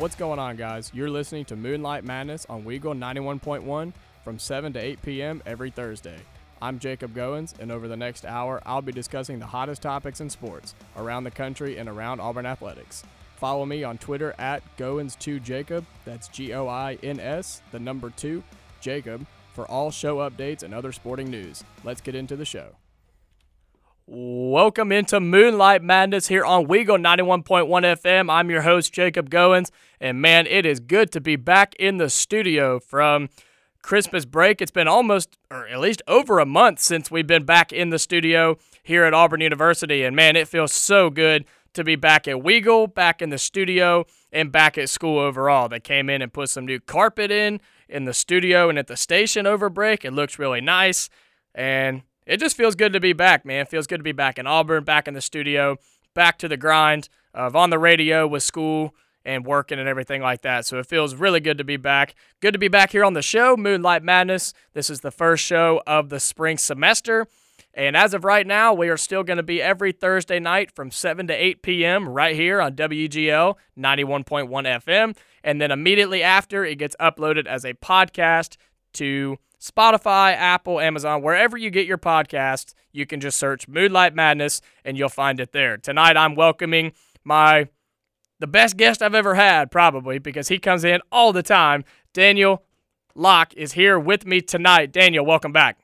What's going on, guys? You're listening to Moonlight Madness on Weagle 91.1 from 7 to 8 p.m. every Thursday. I'm Jacob Goins, and over the next hour, I'll be discussing the hottest topics in sports around the country and around Auburn athletics. Follow me on Twitter at Goins2Jacob, that's G O I N S, the number 2, Jacob, for all show updates and other sporting news. Let's get into the show. Welcome into Moonlight Madness here on Weagle 91.1 FM. I'm your host, Jacob Goins, and man, it is good to be back in the studio from Christmas break. It's been almost, or at least over a month since we've been back in the studio here at Auburn University, and man, it feels so good to be back at Weagle, back in the studio, and back at school overall. They came in and put some new carpet in in the studio and at the station over break. It looks really nice, and it just feels good to be back, man. It feels good to be back in Auburn, back in the studio, back to the grind of on the radio with school and working and everything like that. So it feels really good to be back. Good to be back here on the show, Moonlight Madness. This is the first show of the spring semester. And as of right now, we are still going to be every Thursday night from 7 to 8 p.m. right here on WGL 91.1 FM. And then immediately after, it gets uploaded as a podcast to Spotify, Apple, Amazon, wherever you get your podcasts, you can just search Moonlight Madness and you'll find it there. Tonight I'm welcoming my the best guest I've ever had, probably, because he comes in all the time. Daniel Locke is here with me tonight. Daniel, welcome back.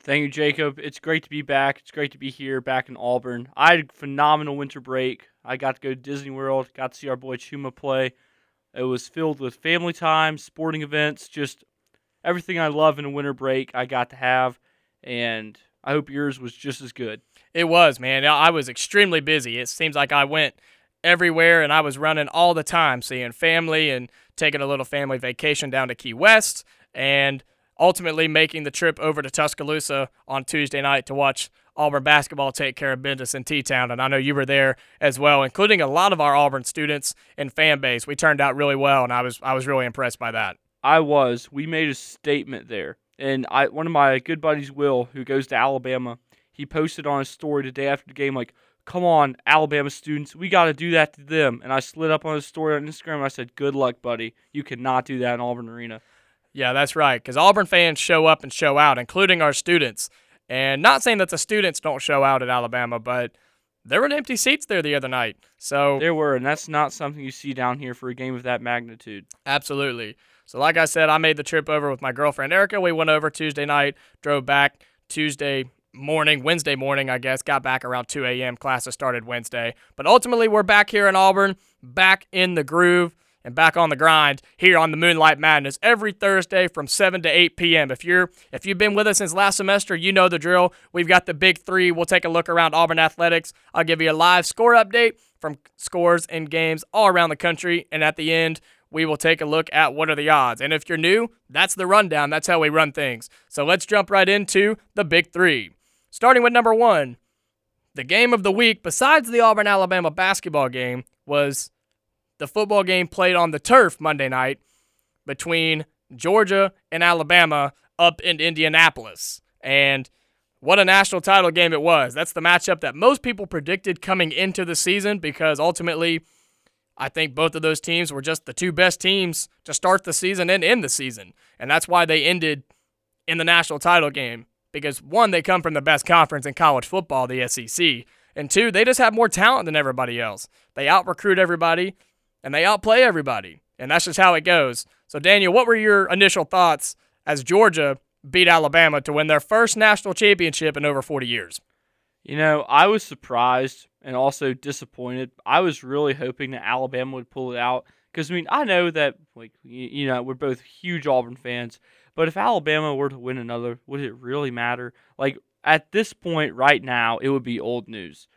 Thank you, Jacob. It's great to be back. It's great to be here back in Auburn. I had a phenomenal winter break. I got to go to Disney World, got to see our boy Chuma play. It was filled with family time, sporting events, just everything I love in a winter break I got to have, and I hope yours was just as good. It was, man. I was extremely busy. It seems like I went everywhere and I was running all the time, seeing family and taking a little family vacation down to Key West and ultimately making the trip over to Tuscaloosa on Tuesday night to watch Auburn basketball take care of business in T Town. And I know you were there as well, including a lot of our Auburn students and fan base. We turned out really well, and I was I was really impressed by that. I was. We made a statement there. And I one of my good buddies, Will, who goes to Alabama, he posted on his story the day after the game, like, come on, Alabama students, we got to do that to them. And I slid up on his story on Instagram. And I said, good luck, buddy. You cannot do that in Auburn Arena. Yeah, that's right. Because Auburn fans show up and show out, including our students. And not saying that the students don't show out at Alabama, but there were empty seats there the other night. So there were, and that's not something you see down here for a game of that magnitude. Absolutely. So, like I said, I made the trip over with my girlfriend Erica. We went over Tuesday night, drove back Tuesday morning, Wednesday morning, I guess, got back around 2 a.m. Classes started Wednesday. But ultimately, we're back here in Auburn, back in the groove and back on the grind here on the Moonlight Madness every Thursday from 7 to 8 p.m. If you're if you've been with us since last semester, you know the drill. We've got the big 3. We'll take a look around Auburn athletics. I'll give you a live score update from scores and games all around the country and at the end, we will take a look at what are the odds. And if you're new, that's the rundown. That's how we run things. So let's jump right into the big three. Starting with number one, the game of the week, besides the Auburn Alabama basketball game, was the football game played on the turf Monday night between Georgia and Alabama up in Indianapolis. And what a national title game it was. That's the matchup that most people predicted coming into the season because ultimately I think both of those teams were just the two best teams to start the season and end the season. And that's why they ended in the national title game. Because one, they come from the best conference in college football, the SEC. And two, they just have more talent than everybody else. They out recruit everybody and they outplay everybody. And that's just how it goes. So, Daniel, what were your initial thoughts as Georgia beat Alabama to win their first national championship in over 40 years? You know, I was surprised and also disappointed. I was really hoping that Alabama would pull it out because I mean I know that like you, know we're both huge Auburn fans, but if Alabama were to win another, would it really matter? Like at this point right now, it would be old news.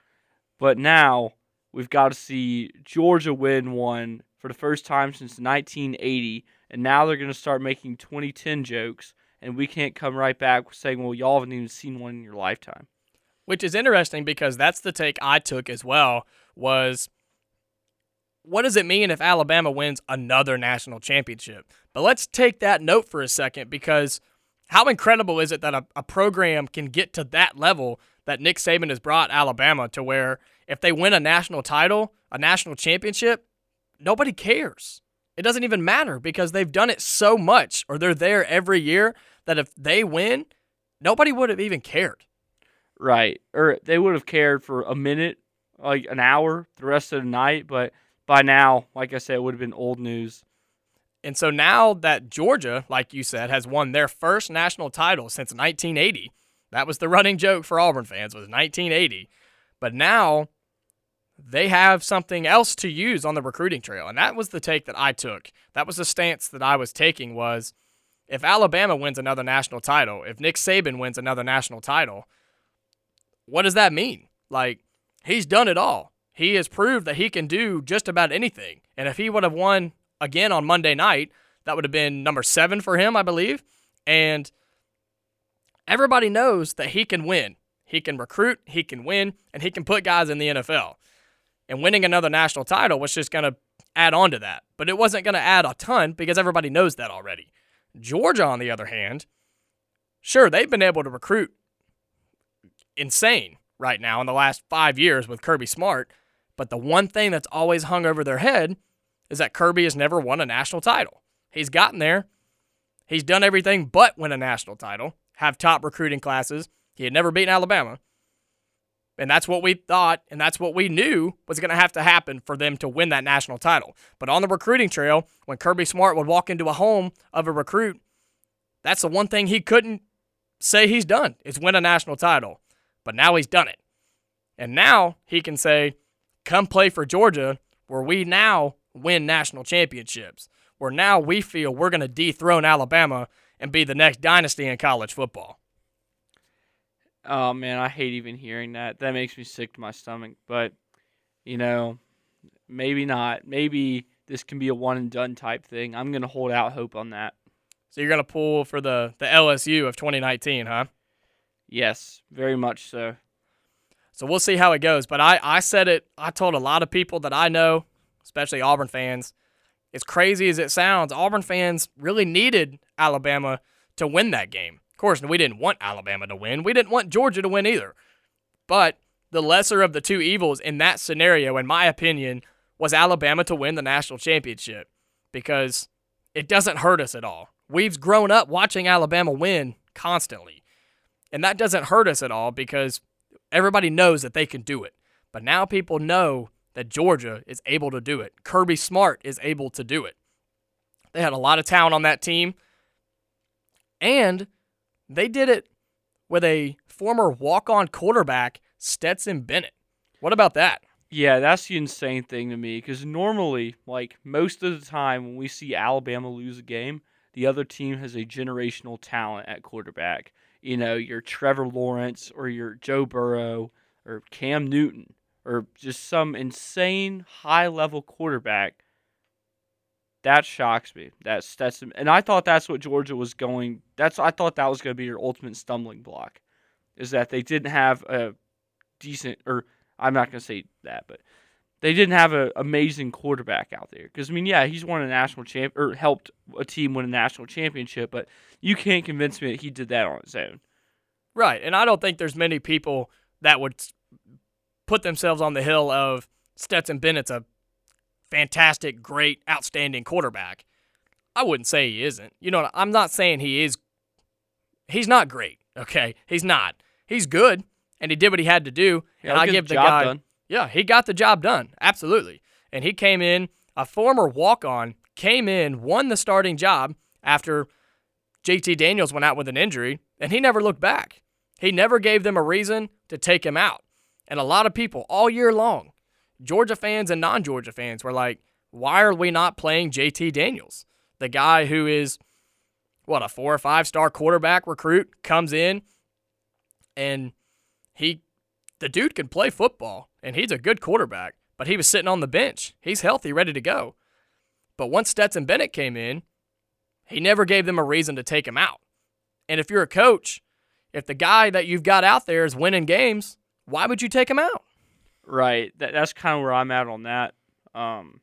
But now we've got to see Georgia win one for the first time since 1980, and now they're going to start making 2010 jokes, and we can't come right back saying, "Well, y'all haven't even seen one in your lifetime." Which is interesting because that's the take I took as well was what does it mean if Alabama wins another national championship? But let's take that note for a second because how incredible is it that a, a program can get to that level that Nick Saban has brought Alabama to where if they win a national title, a national championship, nobody cares. It doesn't even matter because they've done it so much or they're there every year that if they win, nobody would have even cared. Right. Or they would have cared for a minute, like an hour, the rest of the night. But by now, like I said, it would have been old news. And so now that Georgia, like you said, has won their first national title since 1980, that was the running joke for Auburn fans was 1980. But now they have something else to use on the recruiting trail. And that was the take that I took. That was the stance that I was taking was if Alabama wins another national title, if Nick Saban wins another national title, what does that mean? Like, he's done it all. He has proved that he can do just about anything. And if he would have won again on Monday night, that would have been number seven for him, I believe. And everybody knows that he can win. He can recruit, he can win, and he can put guys in the NFL. And winning another national title was just going to add on to that. But it wasn't going to add a ton because everybody knows that already. Georgia, on the other hand, sure, they've been able to recruit insane right now in the last five years with Kirby Smart. But the one thing that's always hung over their head is that Kirby has never won a national title. He's gotten there. He's done everything but win a national title, have top recruiting classes. He had never beaten Alabama. And that's what we thought, and that's what we knew was going to have to happen for them to win that national title. But on the recruiting trail, when Kirby Smart would walk into a home of a recruit, that's the one thing he couldn't say he's done is win a national title. But now he's done it. And now he can say, come play for Georgia, where we now win national championships, where now we feel we're going to dethrone Alabama and be the next dynasty in college football. Oh man, I hate even hearing that. That makes me sick to my stomach. But you know, maybe not. Maybe this can be a one and done type thing. I'm gonna hold out hope on that. So you're gonna pull for the the LSU of 2019, huh? Yes, very much so. So we'll see how it goes. But I I said it. I told a lot of people that I know, especially Auburn fans. As crazy as it sounds, Auburn fans really needed Alabama to win that game Of course, we didn't want Alabama to win. We didn't want Georgia to win either. But the lesser of the two evils in that scenario, in my opinion, was Alabama to win the national championship because it doesn't hurt us at all. We've grown up watching Alabama win constantly. And that doesn't hurt us at all because everybody knows that they can do it. But now people know that Georgia is able to do it. Kirby Smart is able to do it. They had a lot of talent on that team. And they did it with a former walk on quarterback, Stetson Bennett. What about that? Yeah, that's the insane thing to me because normally, like most of the time when we see Alabama lose a game, the other team has a generational talent at quarterback. You know, your Trevor Lawrence or your Joe Burrow or Cam Newton or just some insane high level quarterback that shocks me. That's that's and I thought that's what Georgia was going. That's I thought that was going to be your ultimate stumbling block, is that they didn't have a decent or I'm not going to say that, but they didn't have an amazing quarterback out there. Because I mean, yeah, he's won a national champ or helped a team win a national championship, but you can't convince me that he did that on his own. Right, and I don't think there's many people that would put themselves on the hill of Stetson Bennett's a fantastic, great, outstanding quarterback. I wouldn't say he isn't. You know, I'm not saying he is. He's not great. Okay, he's not. He's good, and he did what he had to do. Yeah, and I give the guy, done. Yeah, he got the job done. Absolutely. And he came in, a former walk-on, came in, won the starting job after JT Daniels went out with an injury, and he never looked back. He never gave them a reason to take him out. And a lot of people all year long Georgia fans and non Georgia fans were like, why are we not playing JT Daniels? The guy who is, what, a four or five star quarterback recruit comes in and he, the dude can play football and he's a good quarterback, but he was sitting on the bench. He's healthy, ready to go. But once Stetson Bennett came in, he never gave them a reason to take him out. And if you're a coach, if the guy that you've got out there is winning games, why would you take him out? Right. That that's kind of where I'm at on that. Um,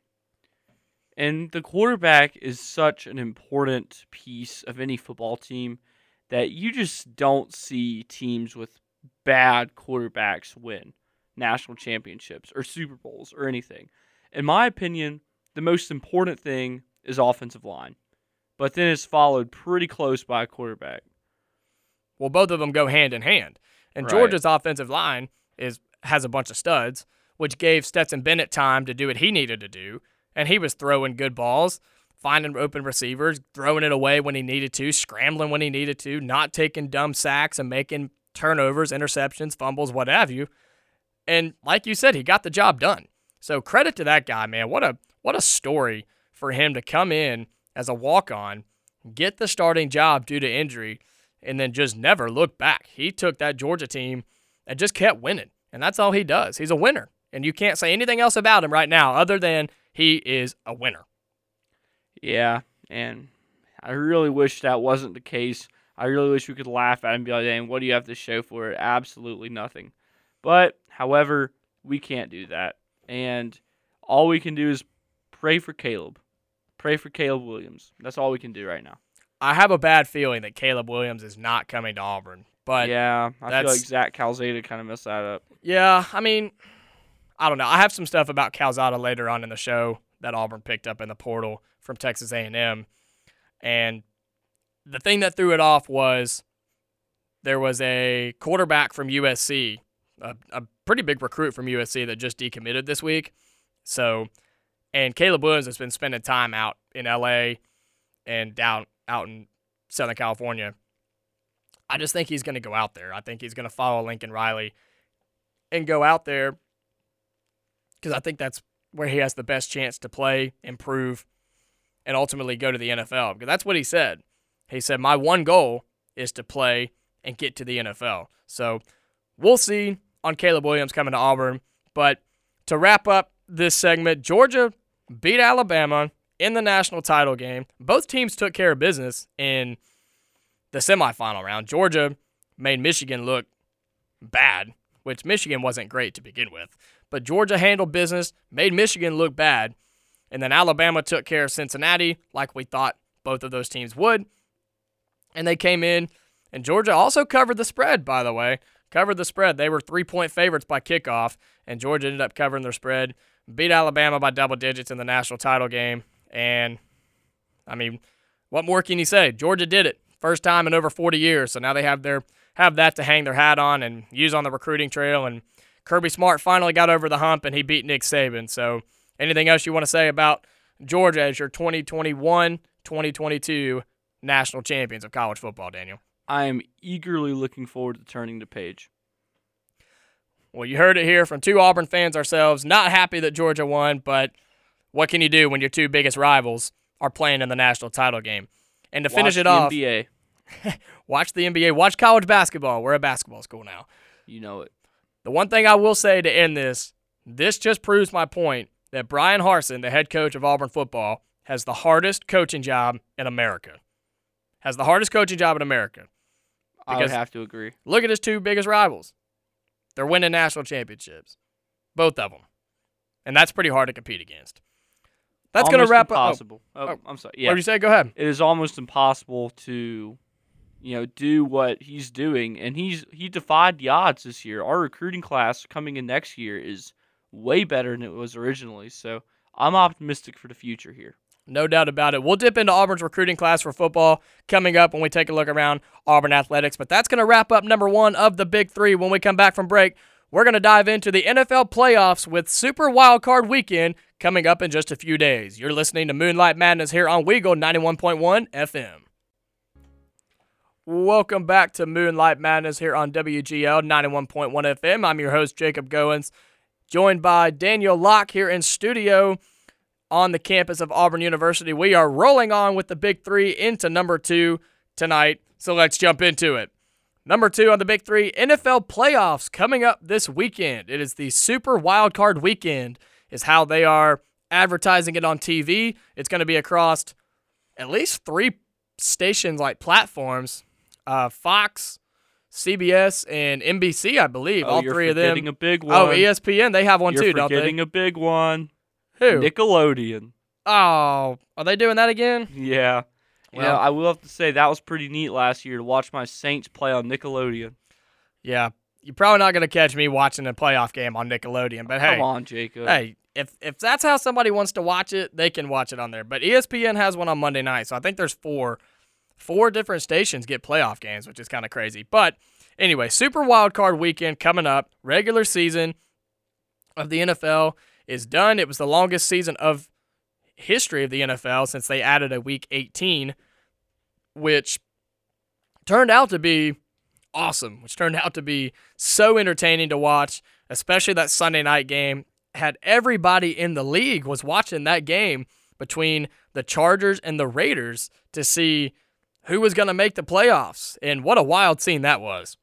and the quarterback is such an important piece of any football team that you just don't see teams with bad quarterbacks win national championships or Super Bowls or anything. In my opinion, the most important thing is offensive line, but then it's followed pretty close by a quarterback. Well, both of them go hand in hand. And Right. Georgia's offensive line is has a bunch of studs, which gave Stetson Bennett time to do what he needed to do. And he was throwing good balls, finding open receivers, throwing it away when he needed to, scrambling when he needed to, not taking dumb sacks and making turnovers, interceptions, fumbles, what have you. And like you said, he got the job done. So credit to that guy, man. What a what a story for him to come in as a walk-on, get the starting job due to injury, and then just never look back. He took that Georgia team and just kept winning. And that's all he does. He's a winner. And you can't say anything else about him right now other than he is a winner. Yeah, and I really wish that wasn't the case. I really wish we could laugh at him and be like, "Dang, what do you have to show for it?" Absolutely nothing. But, however, we can't do that, and all we can do is pray for Caleb. Pray for Caleb Williams. That's all we can do right now. I have a bad feeling that Caleb Williams is not coming to Auburn. But yeah, I feel like Zach Calzada kind of messed that up. Yeah, I mean, I don't know. I have some stuff about Calzada later on in the show that Auburn picked up in the portal from Texas A&M, and the thing that threw it off was there was a quarterback from USC, a, a pretty big recruit from USC that just decommitted this week. So, and Caleb Williams has been spending time out in LA and down out in Southern California. I just think he's going to go out there. I think he's going to follow Lincoln Riley and go out there because I think that's where he has the best chance to play, improve, and ultimately go to the NFL. Because that's what he said. He said, My one goal is to play and get to the NFL. So we'll see on Caleb Williams coming to Auburn. But to wrap up this segment, Georgia beat Alabama in the national title game. Both teams took care of business in the semifinal round. Georgia made Michigan look bad, which Michigan wasn't great to begin with. But Georgia handled business, made Michigan look bad, and then Alabama took care of Cincinnati like we thought both of those teams would. And they came in, and Georgia also covered the spread, by the way. Covered the spread. They were three point favorites by kickoff, and Georgia ended up covering their spread, beat Alabama by double digits in the national title game. And, I mean, what more can you say? Georgia did it. First time in over 40 years. So now they have their have that to hang their hat on and use on the recruiting trail. And Kirby Smart finally got over the hump and he beat Nick Saban. So anything else you want to say about Georgia as your 2021 2022 national champions of college football, Daniel? I am eagerly looking forward to turning the page. Well, you heard it here from two Auburn fans ourselves. Not happy that Georgia won, but what can you do when your two biggest rivals are playing in the national title game? And to finish Watch it the off, NBA, watch the NBA, watch college basketball. We're a basketball school now. you know it. The one thing I will say to end this, this just proves my point that Bryan Harsin, the head coach of Auburn football, has the hardest coaching job in America. Has the hardest coaching job in America. I would have to agree. Look at his two biggest rivals. They're winning national championships. Both of them. And that's pretty hard to compete against. That's going to wrap up. Oh. impossible. Oh, oh, I'm sorry. What did you say? Go ahead. it is almost impossible to, you know, do what he's doing, and he's he defied the odds this year. Our recruiting class coming in next year is way better than it was originally. So I'm optimistic for the future here. No doubt about it. We'll dip into Auburn's recruiting class for football coming up when we take a look around Auburn athletics. But that's going to wrap up number one of the big three. When we come back from break, we're going to dive into the NFL playoffs with Super Wildcard Weekend coming up in just a few days. You're listening to Moonlight Madness here on Weagle 91.1 FM. Welcome back to Moonlight Madness here on WGL 91.1 FM. I'm your host, Jacob Goins, joined by Daniel Locke here in studio on the campus of Auburn University. We are rolling on with the big three into number two tonight. So let's jump into it. Number two on the big three NFL playoffs coming up this weekend. It is the Super Wildcard Weekend, is how they are advertising it on TV. It's going to be across at least three stations like platforms uh, Fox, CBS, and NBC, I believe. Oh, all three of them. a big one. Oh, ESPN, they have one You're too, don't they? a big one. Who? Nickelodeon. Oh, are they doing that again? Yeah. Well- I will have to say that was pretty neat last year to watch my Saints play on Nickelodeon. Yeah, you're probably not going to catch me watching a playoff game on Nickelodeon. But hey, Come on, Jacob. hey, if if that's how somebody wants to watch it, they can watch it on there. But ESPN has one on Monday night, so I think there's four four different stations get playoff games, which is kind of crazy. But anyway, Super Wild Card Weekend coming up. Regular season of the NFL is done. It was the longest season of history of the NFL since they added a week 18, which turned out to be awesome, which turned out to be so entertaining to watch, especially that Sunday night game. Had everybody in the league was watching that game between the Chargers and the Raiders to see who was going to make the playoffs. And what a wild scene that was.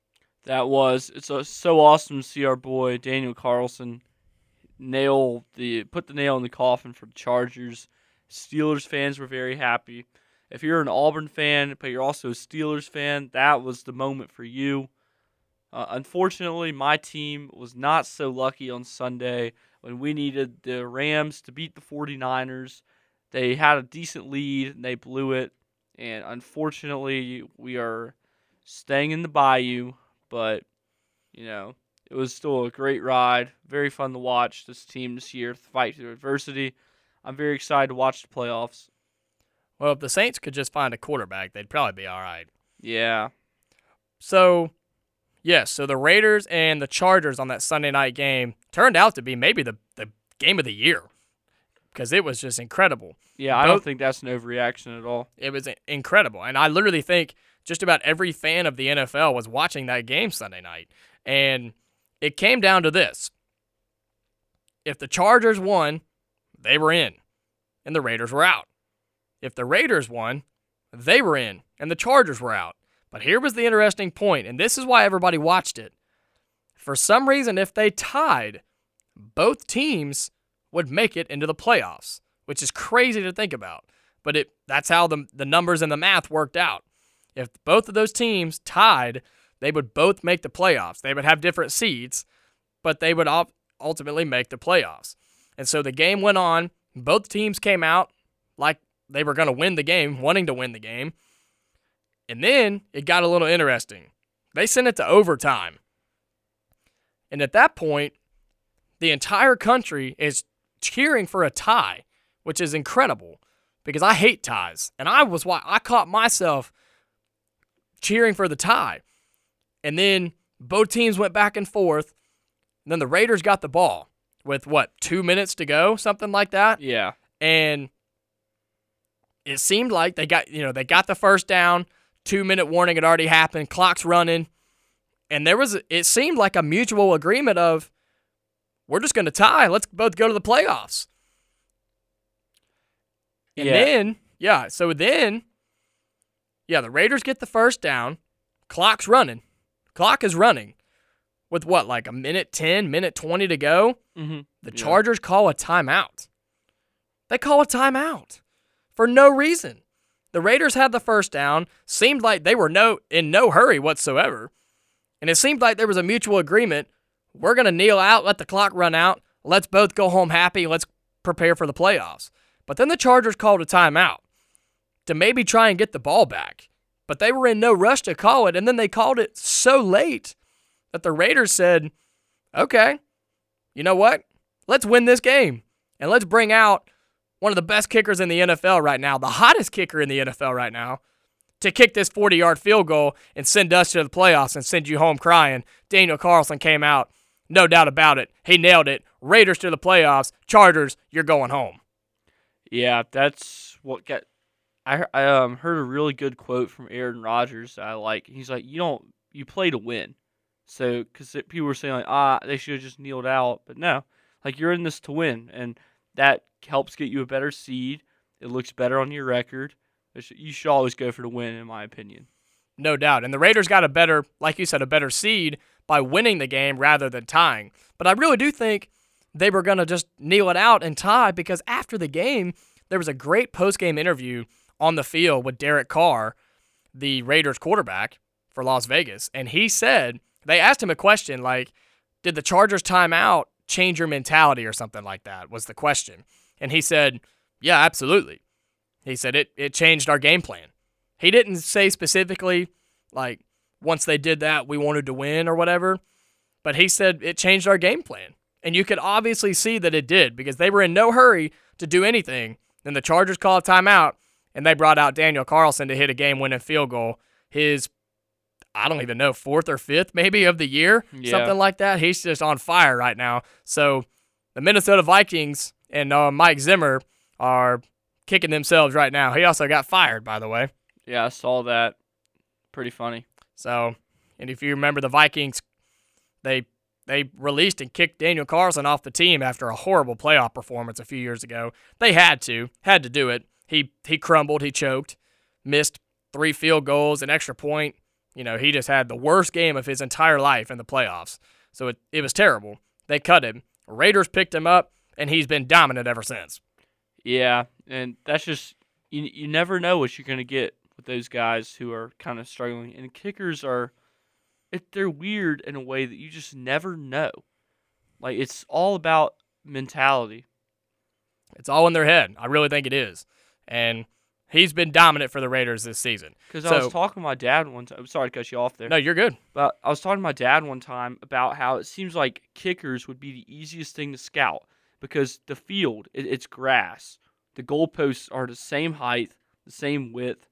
That was it's so awesome to see our boy Daniel Carlson nail the put the nail in the coffin for the Chargers. Steelers fans were very happy. If you're an Auburn fan, but you're also a Steelers fan, that was the moment for you. Uh, unfortunately, my team was not so lucky on Sunday when we needed the Rams to beat the 49ers. They had a decent lead and they blew it. And unfortunately, we are staying in the bayou, but you know, it was still a great ride. Very fun to watch this team this year fight through adversity. I'm very excited to watch the playoffs. Well, if the Saints could just find a quarterback, they'd probably be all right. Yeah. So, yes, so the Raiders and the Chargers on that Sunday night game turned out to be maybe the, the game of the year because it was just incredible. Yeah, I don't think that's an overreaction at all. It was incredible. And I literally think just about every fan of the NFL was watching that game Sunday night. And it came down to this if the Chargers won, they were in, and the Raiders were out. If the Raiders won, they were in, and the Chargers were out. But here was the interesting point, and this is why everybody watched it. For some reason, if they tied, both teams would make it into the playoffs, which is crazy to think about. But it that's how the the numbers and the math worked out. If both of those teams tied, they would both make the playoffs. They would have different seeds, but they would ul- ultimately make the playoffs. And so the game went on. Both teams came out like they were going to win the game, wanting to win the game. And then it got a little interesting. They sent it to overtime. And at that point, the entire country is cheering for a tie, which is incredible because I hate ties. And I was why I caught myself cheering for the tie. And then both teams went back and forth. And then the Raiders got the ball with what, two minutes to go, something like that. Yeah. And it seemed like they got, you know, they got the first down, two minute warning had already happened, clock's running. And there was, it seemed like a mutual agreement of, we're just going to tie. Let's both go to the playoffs. And Yeah. then, yeah, so then, yeah, the Raiders get the first down. Clock's running. Clock is running with what, like a minute 10, minute 20 to go? Mm-hmm. The Yeah. Chargers call a timeout. They call a timeout for no reason. The Raiders had the first down, seemed like they were no in no hurry whatsoever. And it seemed like there was a mutual agreement. We're going to kneel out, let the clock run out. Let's both go home happy. Let's prepare for the playoffs. But then the Chargers called a timeout to maybe try and get the ball back. But they were in no rush to call it. And then they called it so late that the Raiders said, okay, you know what? Let's win this game. And let's bring out one of the best kickers in the NFL right now, the hottest kicker in the NFL right now, to kick this 40 yard field goal and send us to the playoffs and send you home crying. Daniel Carlson came out. No doubt about it. He nailed it. Raiders to the playoffs. Chargers, you're going home. Yeah, that's what got. I I um heard a really good quote from Aaron Rodgers. that I like. He's like, you don't you play to win. So because people were saying like ah they should have just kneeled out, but no, like you're in this to win, and that helps get you a better seed. It looks better on your record. You should always go for the win, in my opinion. No doubt. And the Raiders got a better, like you said, a better seed by winning the game rather than tying. But I really do think they were going to just kneel it out and tie because after the game, there was a great post game interview on the field with Derek Carr, the Raiders quarterback for Las Vegas. And he said, they asked him a question like, did the Chargers timeout change your mentality or something like that? Was the question. And he said, yeah, absolutely. He said it, it changed our game plan. He didn't say specifically, like, once they did that, we wanted to win or whatever. but he said it changed our game plan. And you could obviously see that it did because they were in no hurry to do anything. Then the Chargers called a timeout and they brought out Daniel Carlson to hit a game winning field goal. His, I don't even know, fourth or fifth maybe of the year, Yeah. something like that. He's just on fire right now. So the Minnesota Vikings and uh, Mike Zimmer are kicking themselves right now. He also got fired, by the way. Yeah, I saw that. Pretty funny. So, and if you remember the Vikings, they they released and kicked Daniel Carlson off the team after a horrible playoff performance a few years ago. They had to, had to do it. He he crumbled, he choked, missed three field goals, an extra point. You know, he just had the worst game of his entire life in the playoffs. So it, it was terrible. They cut him. Raiders picked him up, and he's been dominant ever since. Yeah, and that's just you. You never know what you're gonna get with those guys who are kind of struggling. And kickers are, it, they're weird in a way that you just never know. Like it's all about mentality. It's all in their head. I really think it is. And he's been dominant for the Raiders this season. Because I was talking to my dad one time. I'm sorry to cut you off there. No, you're good. But I was talking to my dad one time about how it seems like kickers would be the easiest thing to scout because the field, it, it's grass. The goalposts are the same height, the same width.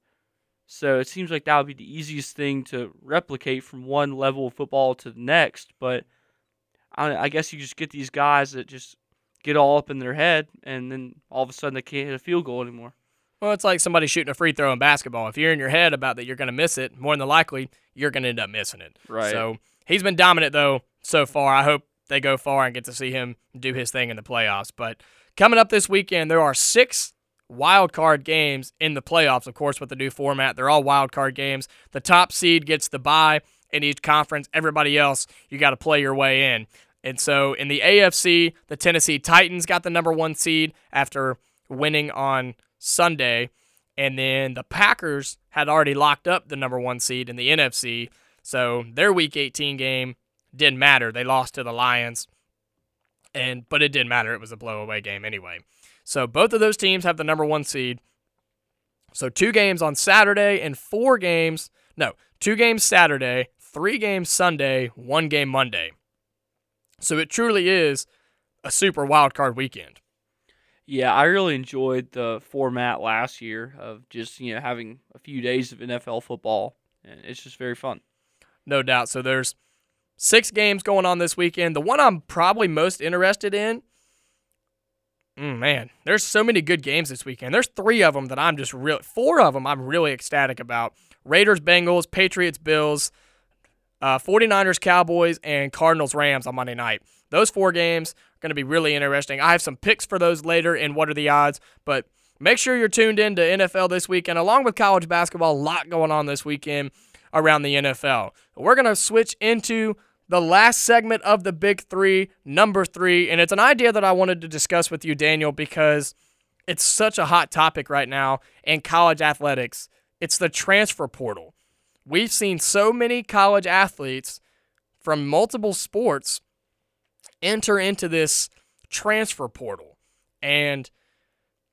So it seems like that would be the easiest thing to replicate from one level of football to the next. But I, I guess you just get these guys that just get all up in their head, and then all of a sudden they can't hit a field goal anymore. Well, it's like somebody shooting a free throw in basketball. If you're in your head about that you're going to miss it, more than likely you're going to end up missing it. Right. So he's been dominant though so far. I hope they go far and get to see him do his thing in the playoffs. But coming up this weekend, there are six wild card games in the playoffs. Of course, with the new format, they're all wild card games. The top seed gets the bye in each conference. Everybody else, you got to play your way in. And so in the AFC, the Tennessee Titans got the number one seed after winning on Sunday. And then the Packers had already locked up the number one seed in the NFC. So their week 18 game didn't matter. They lost to the Lions. And but it didn't matter. It was a blowaway game anyway. So both of those teams have the number one seed. So two games on Saturday and four games. No, two games Saturday, three games Sunday, one game Monday. So it truly is a super wild card weekend. Yeah, I really enjoyed the format last year of just you know having a few days of NFL football, and it's just very fun. no doubt. So there's six games going on this weekend. The one I'm probably most interested in, mm, man, there's so many good games this weekend. There's three of them that I'm just real, four of them I'm really ecstatic about. Raiders, Bengals, Patriots, Bills, uh, 49ers, Cowboys, and Cardinals, Rams on Monday night. Those four games are going to be really interesting. I have some picks for those later in What Are the Odds, but make sure you're tuned in to NFL this weekend, along with college basketball. A lot going on this weekend around the NFL. We're going to switch into the last segment of the Big Three, number three, and it's an idea that I wanted to discuss with you, Daniel, because it's such a hot topic right now in college athletics. It's the transfer portal. We've seen so many college athletes from multiple sports enter into this transfer portal. And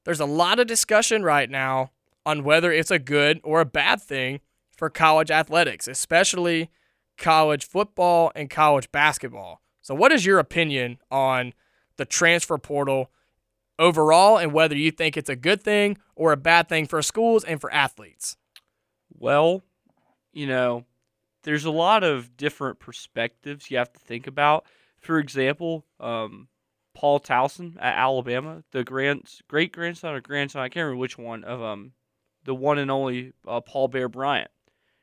there's a lot of discussion right now on whether it's a good or a bad thing for college athletics, especially college football and college basketball. So, what is your opinion on the transfer portal overall and whether you think it's a good thing or a bad thing for schools and for athletes? Well, you know, there's a lot of different perspectives you have to think about. For example, um, Paul Tyson at Alabama, the grand great grandson or grandson, I can't remember which one of um, the one and only uh, Paul Bear Bryant.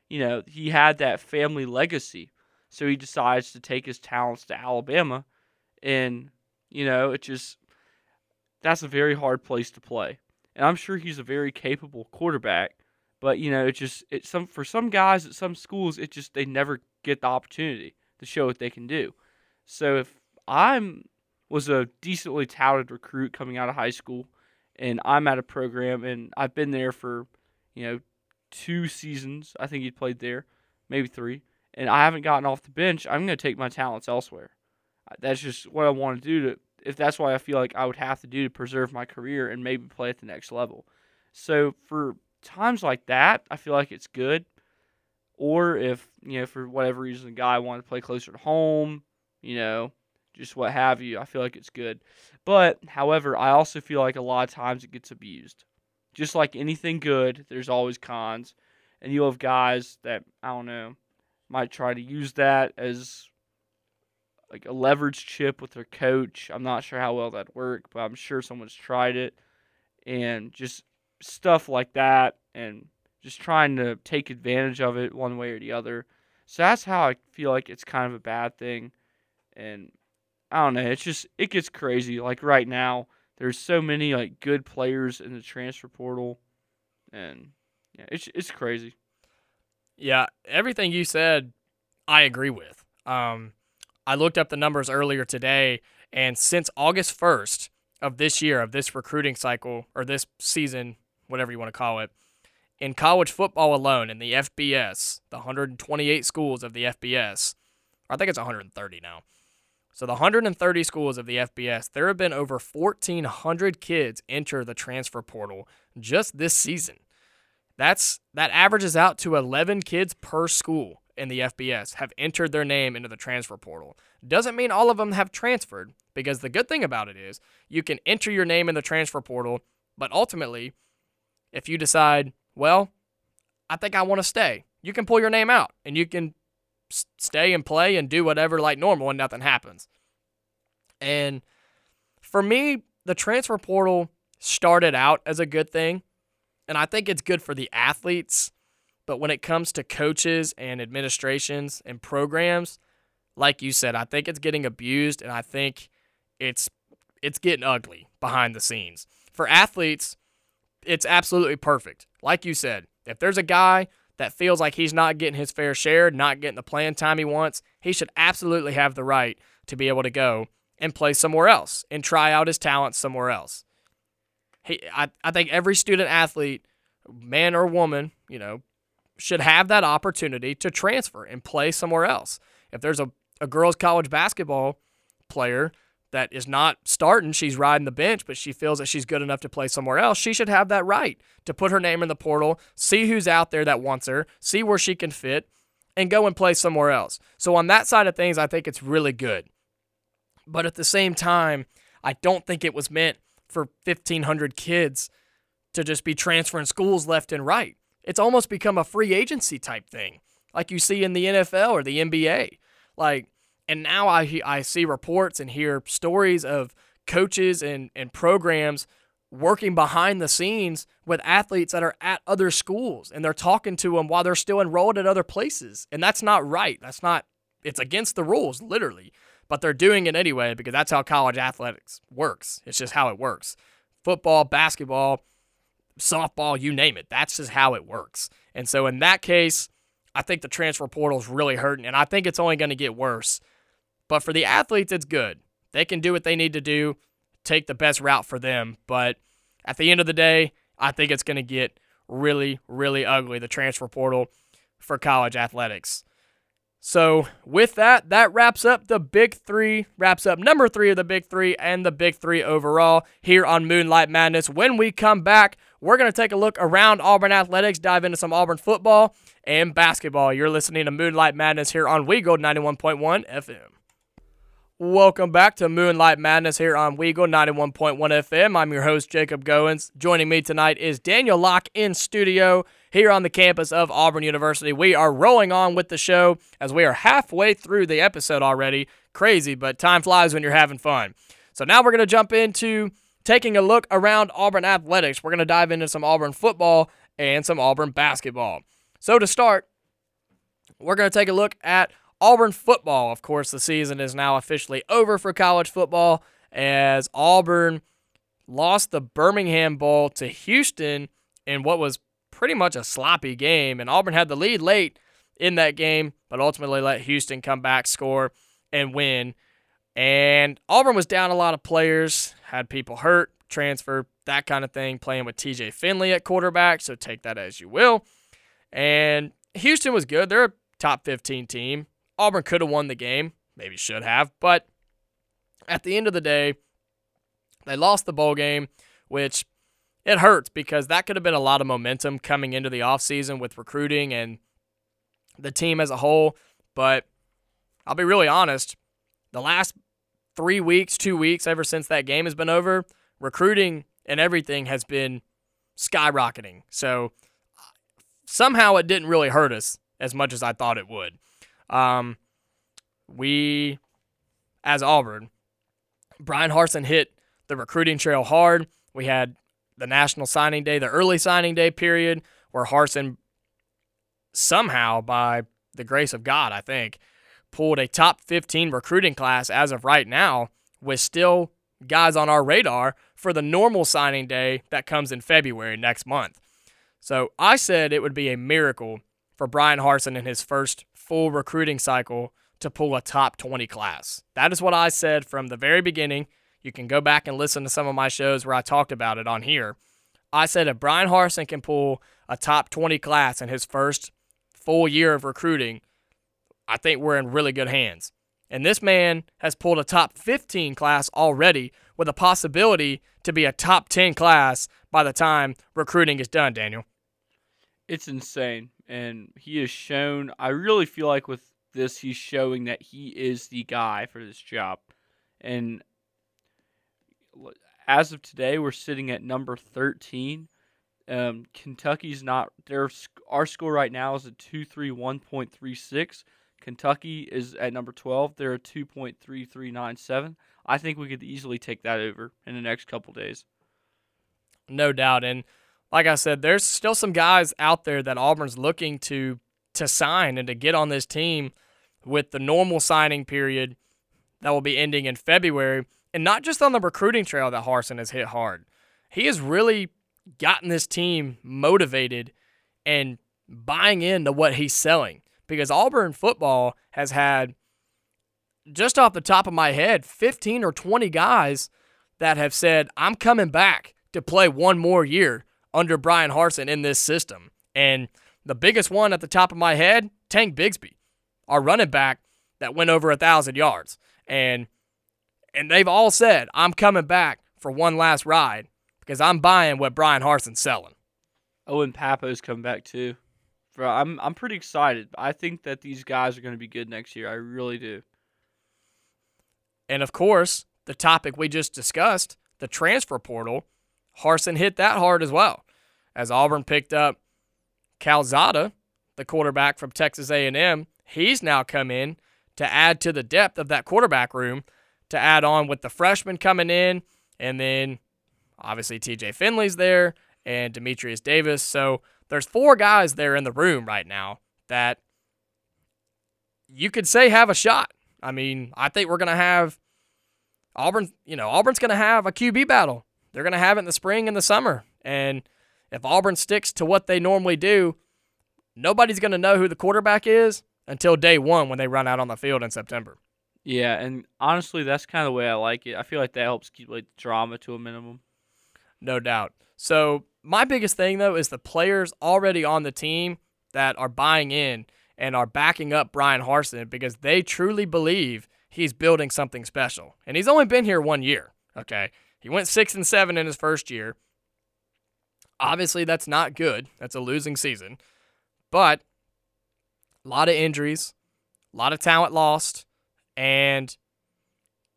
You know, he had that family legacy, so he decides to take his talents to Alabama, and you know, it just that's a very hard place to play. And I'm sure he's a very capable quarterback, but you know, it just it some for some guys at some schools, it just they never get the opportunity to show what they can do. So if I'm was a decently touted recruit coming out of high school, and I'm at a program and I've been there for you know two seasons. I think he played there, maybe three, and I haven't gotten off the bench. I'm going to take my talents elsewhere. That's just what I want to do to. If that's what I feel like I would have to do to preserve my career and maybe play at the next level. So for times like that, I feel like it's good. Or if you know for whatever reason the guy wanted to play closer to home, you know, just what have you. I feel like it's good. But, however, I also feel like a lot of times it gets abused. Just like anything good, there's always cons. And you'll have guys that, I don't know, might try to use that as like a leverage chip with their coach. I'm not sure how well that worked, but I'm sure someone's tried it. And just stuff like that and just trying to take advantage of it one way or the other. So that's how I feel like it's kind of a bad thing. And I don't know, it's just it gets crazy. Like right now, there's so many like good players in the transfer portal and yeah, it's it's crazy. Yeah, everything you said I agree with. Um I looked up the numbers earlier today and since August 1st of this year of this recruiting cycle or this season, whatever you want to call it, in college football alone in the FBS, the 128 schools of the FBS, I think it's 130 now. So the 130 schools of the FBS, there have been over 1,400 kids enter the transfer portal just this season. That's that averages out to 11 kids per school in the FBS have entered their name into the transfer portal. Doesn't mean all of them have transferred because the good thing about it is you can enter your name in the transfer portal, but ultimately, if you decide, well, I think I want to stay, you can pull your name out and you can stay and play and do whatever like normal and nothing happens. And for me, the transfer portal started out as a good thing. And I think it's good for the athletes. But when it comes to coaches and administrations and programs, like you said, I think it's getting abused and I think it's it's getting ugly behind the scenes. For athletes, it's absolutely perfect. Like you said, if there's a guy that feels like he's not getting his fair share, not getting the playing time he wants, he should absolutely have the right to be able to go and play somewhere else and try out his talents somewhere else. He, I, I think every student athlete, man or woman, you know, should have that opportunity to transfer and play somewhere else. If there's a, a girls' college basketball player that is not starting, she's riding the bench, but she feels that she's good enough to play somewhere else, she should have that right to put her name in the portal, see who's out there that wants her, see where she can fit, and go and play somewhere else. So, on that side of things, I think it's really good. But at the same time, I don't think it was meant for 1,500 kids to just be transferring schools left and right. It's almost become a free agency type thing, like you see in the NFL or the NBA. Like, and now I I see reports and hear stories of coaches and and programs working behind the scenes with athletes that are at other schools and they're talking to them while they're still enrolled at other places. And that's not right. That's not it's against the rules literally. But they're doing it anyway because that's how college athletics works. It's just how it works. Football, basketball, softball, you name it. That's just how it works. And so in that case, I think the transfer portal is really hurting and I think it's only going to get worse but for the athletes, it's good. They can do what they need to do, take the best route for them. But at the end of the day, I think it's going to get really, really ugly, the transfer portal for college athletics. So, with that, that wraps up the big three, wraps up number three of the big three and the big three overall here on Moonlight Madness. When we come back, we're going to take a look around Auburn athletics, dive into some Auburn football and basketball. You're listening to Moonlight Madness here on Weagle 91.1 FM. Welcome back to Moonlight Madness here on Weagle 91.1 FM. I'm your host, Jacob Goins. Joining me tonight is Daniel Locke in studio here on the campus of Auburn University. We are rolling on with the show as we are halfway through the episode already. Crazy, but time flies when you're having fun. So now we're going to jump into taking a look around Auburn athletics. We're going to dive into some Auburn football and some Auburn basketball. So to start, we're going to take a look at Auburn football, of course, the season is now officially over for college football as Auburn lost the Birmingham Bowl to Houston in what was pretty much a sloppy game. And Auburn had the lead late in that game, but ultimately let Houston come back, score, and win. And Auburn was down a lot of players, had people hurt, transfer, that kind of thing, playing with TJ Finley at quarterback. So take that as you will. And Houston was good. They're a top 15 team. Auburn could have won the game, maybe should have, but at the end of the day, they lost the bowl game, which it hurts because that could have been a lot of momentum coming into the offseason with recruiting and the team as a whole. But I'll be really honest, the last three weeks, two weeks, ever since that game has been over, recruiting and everything has been skyrocketing. So somehow it didn't really hurt us as much as I thought it would. Um, we, as Auburn, Bryan Harsin hit the recruiting trail hard. We had the National Signing Day, the early signing day period, where Harsin somehow, by the grace of God, I think, pulled a top 15 recruiting class as of right now, with still guys on our radar for the normal signing day that comes in February next month. So I said it would be a miracle for Bryan Harsin in his first full recruiting cycle to pull a top 20 class. That is what I said from the very beginning. You can go back and listen to some of my shows where I talked about it on here. I said if Bryan Harsin can pull a top 20 class in his first full year of recruiting, I think we're in really good hands. And this man has pulled a top 15 class already with a possibility to be a top 10 class by the time recruiting is done, Daniel. It's insane. And he has shown, I really feel like with this, he's showing that he is the guy for this job. And as of today, we're sitting at number 13. Um, Kentucky's not their our score right now is a two three one point three six. Kentucky is at number twelve. They're a two point three three nine seven. I think we could easily take that over in the next couple days. No doubt, and like I said, there's still some guys out there that Auburn's looking to to sign and to get on this team with the normal signing period that will be ending in February. And not just on the recruiting trail that Harsin has hit hard. He has really gotten this team motivated and buying into what he's selling because Auburn football has had just off the top of my head 15 or 20 guys that have said I'm coming back to play one more year under Bryan Harsin in this system. And the biggest one at the top of my head, Tank Bigsby, our running back that went over a thousand yards. And and they've all said, I'm coming back for one last ride because I'm buying what Bryan Harsin's selling. Owen Pappoe's coming back too. Bro, I'm I'm pretty excited. I think that these guys are going to be good next year. I really do. And of course, the topic we just discussed, the transfer portal, Harsin hit that hard as well. As Auburn picked up Calzada, the quarterback from Texas A&M, he's now come in to add to the depth of that quarterback room to add on with the freshmen coming in and then obviously TJ Finley's there and Dematrius Davis. So there's four guys there in the room right now that you could say have a shot. I mean, I think we're going to have Auburn, you know, Auburn's going to have a QB battle. They're going to have it in the spring and the summer. And if Auburn sticks to what they normally do, nobody's going to know who the quarterback is until day one when they run out on the field in September. Yeah, and honestly, that's kind of the way I like it. I feel like that helps keep like drama to a minimum. No doubt. So my biggest thing though is the players already on the team that are buying in and are backing up Bryan Harsin because they truly believe he's building something special. And he's only been here one year. Okay. He went six and seven in his first year. Obviously, that's not good. That's a losing season. But a lot of injuries, a lot of talent lost. And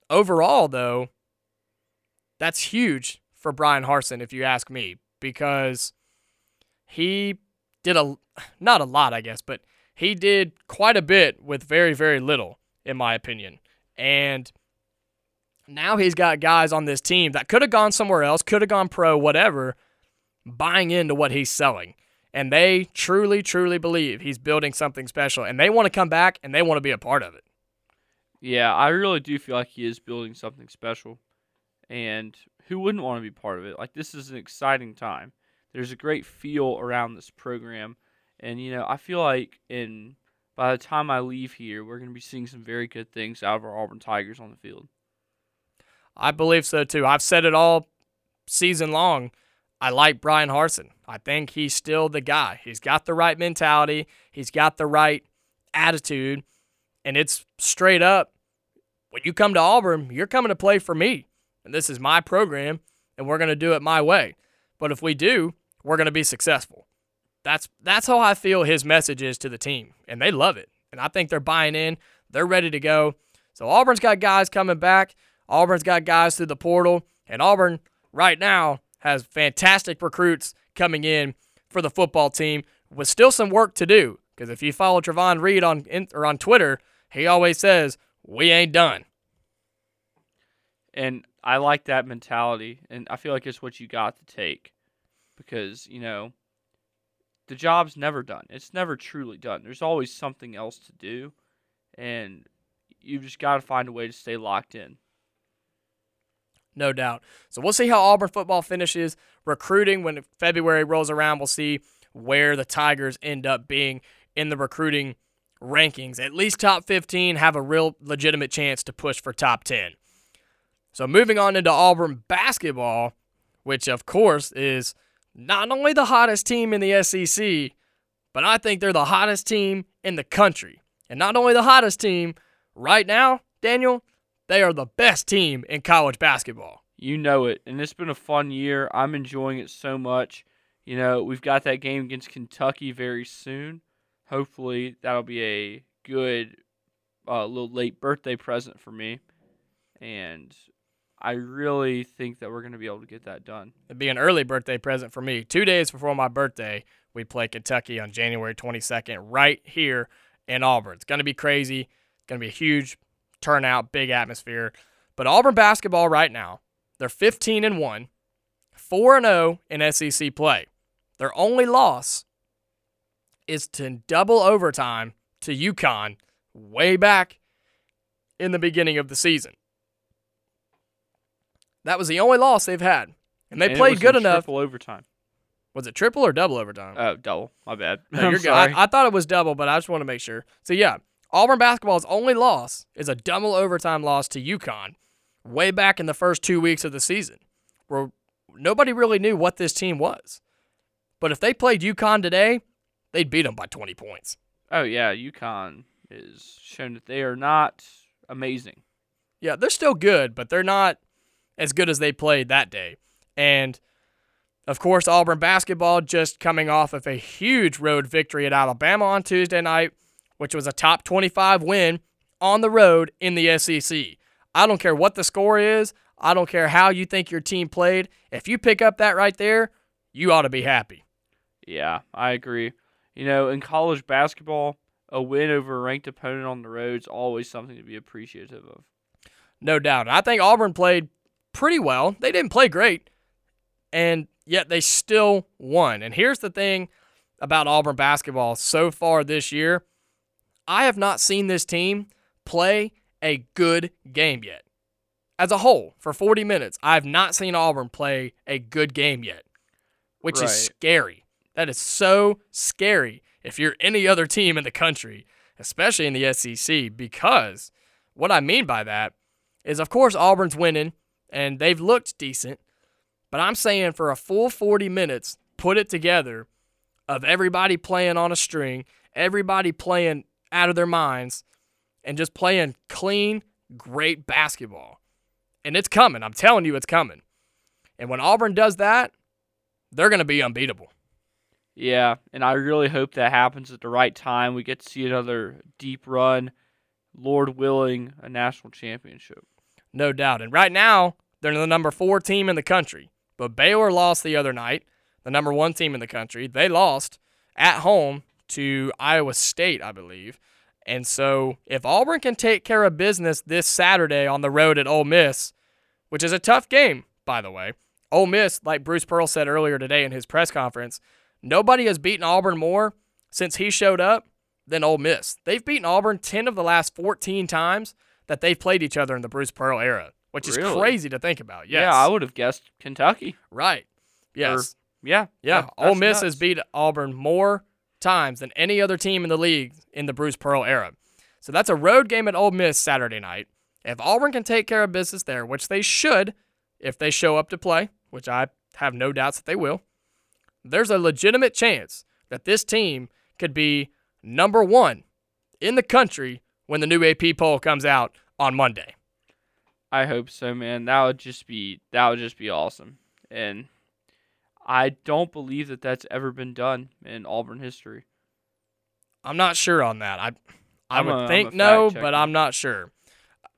overall, though, that's huge for Bryan Harsin, if you ask me, because he did a not a lot, I guess, but he did quite a bit with very, very little, in my opinion. And now he's got guys on this team that could have gone somewhere else, could have gone pro, whatever, buying into what he's selling. And they truly, truly believe he's building something special. And they want to come back and they want to be a part of it. Yeah, I really do feel like he is building something special. And who wouldn't want to be part of it? Like, this is an exciting time. There's a great feel around this program. And, you know, I feel like in by the time I leave here, we're going to be seeing some very good things out of our Auburn Tigers on the field. I believe so too. I've said it all season long. I like Bryan Harsin. I think he's still the guy. He's got the right mentality, he's got the right attitude, and it's straight up when you come to Auburn, you're coming to play for me. And this is my program, and we're going to do it my way. But if we do, we're going to be successful. That's that's how I feel his message is to the team, and they love it. And I think they're buying in. They're ready to go. So Auburn's got guys coming back. Auburn's got guys through the portal, and Auburn right now has fantastic recruits coming in for the football team with still some work to do. Because if you follow Travon Reed on or on Twitter, he always says we ain't done. And I like that mentality, and I feel like it's what you got to take, because you know, the job's never done. It's never truly done. There's always something else to do, and you've just got to find a way to stay locked in. No doubt. So we'll see how Auburn football finishes recruiting when February rolls around. We'll see where the Tigers end up being in the recruiting rankings. At least top 15 have a real legitimate chance to push for top 10. So moving on into Auburn basketball, which of course is not only the hottest team in the SEC, but I think they're the hottest team in the country. And not only the hottest team, right now, Daniel, they are the best team in college basketball. You know it. And it's been a fun year. I'm enjoying it so much. You know, we've got that game against Kentucky very soon. Hopefully, that'll be a good uh, little late birthday present for me. And I really think that we're going to be able to get that done. It'd be an early birthday present for me. Two days before my birthday, we play Kentucky on January 22nd, right here in Auburn. It's going to be crazy. It's going to be a huge turnout, big atmosphere. But Auburn basketball right now, they're 15 and 1, 4 and 0 in SEC play. Their only loss is to double overtime to UConn way back in the beginning of the season. That was the only loss they've had, and they And played good enough. Triple overtime. Was it triple or double overtime? Oh, double. My bad. No, I'm good. sorry. I, I thought it was double, but I just want to make sure. So yeah, Auburn basketball's only loss is a double overtime loss to UConn, way back in the first two weeks of the season, where nobody really knew what this team was. But if they played UConn today, they'd beat them by 20 points. oh yeah, UConn is shown that they are not amazing. Yeah, they're still good, but they're not as good as they played that day. And of course, Auburn basketball just coming off of a huge road victory at Alabama on Tuesday night, which was a top 25 win on the road in the SEC. I don't care what the score is, I don't care how you think your team played. If you pick up that right there, you ought to be happy. Yeah, I agree. You know, in college basketball, a win over a ranked opponent on the road is always something to be appreciative of. No doubt. I think Auburn played pretty well. They didn't play great, and yet they still won. And here's the thing about Auburn basketball so far this year I have not seen this team play a good game yet. As a whole, for 40 minutes, I have not seen Auburn play a good game yet, which Right. is scary. That is so scary if you're any other team in the country, especially in the SEC, because what I mean by that is, of course, Auburn's winning and they've looked decent, but I'm saying for a full 40 minutes, put it together of everybody playing on a string, everybody playing out of their minds, and just playing clean, great basketball. And it's coming. I'm telling you, it's coming. And when Auburn does that, they're going to be unbeatable. Yeah, and I really hope that happens at the right time. We get to see another deep run, Lord willing, a national championship. No doubt. And right now, they're the number four team in the country. But Baylor lost the other night, the number one team in the country. They lost at home to Iowa State, I believe. And so if Auburn can take care of business this Saturday on the road at Ole Miss, which is a tough game, by the way, Ole Miss, like Bruce Pearl said earlier today in his press conference, nobody has beaten Auburn more since he showed up than Ole Miss. They've beaten Auburn 10 of the last 14 times that they've played each other in the Bruce Pearl era, which is crazy to think about. Yes. Yeah, I would have guessed Kentucky. Right. Yes. Yeah, yeah. that- Ole Miss nuts. has beat Auburn more times than any other team in the league in the Bruce Pearl era. So that's a road game at Ole Miss Saturday night. If Auburn can take care of business there, which they should if they show up to play, which I have no doubts that they will, there's a legitimate chance that this team could be number one in the country when the new AP poll comes out on Monday. I hope so, man. That would just be that would just be awesome. And I don't believe that that's ever been done in Auburn history. I'm not sure on that. I I I'm would a- think no, but. I'm not sure.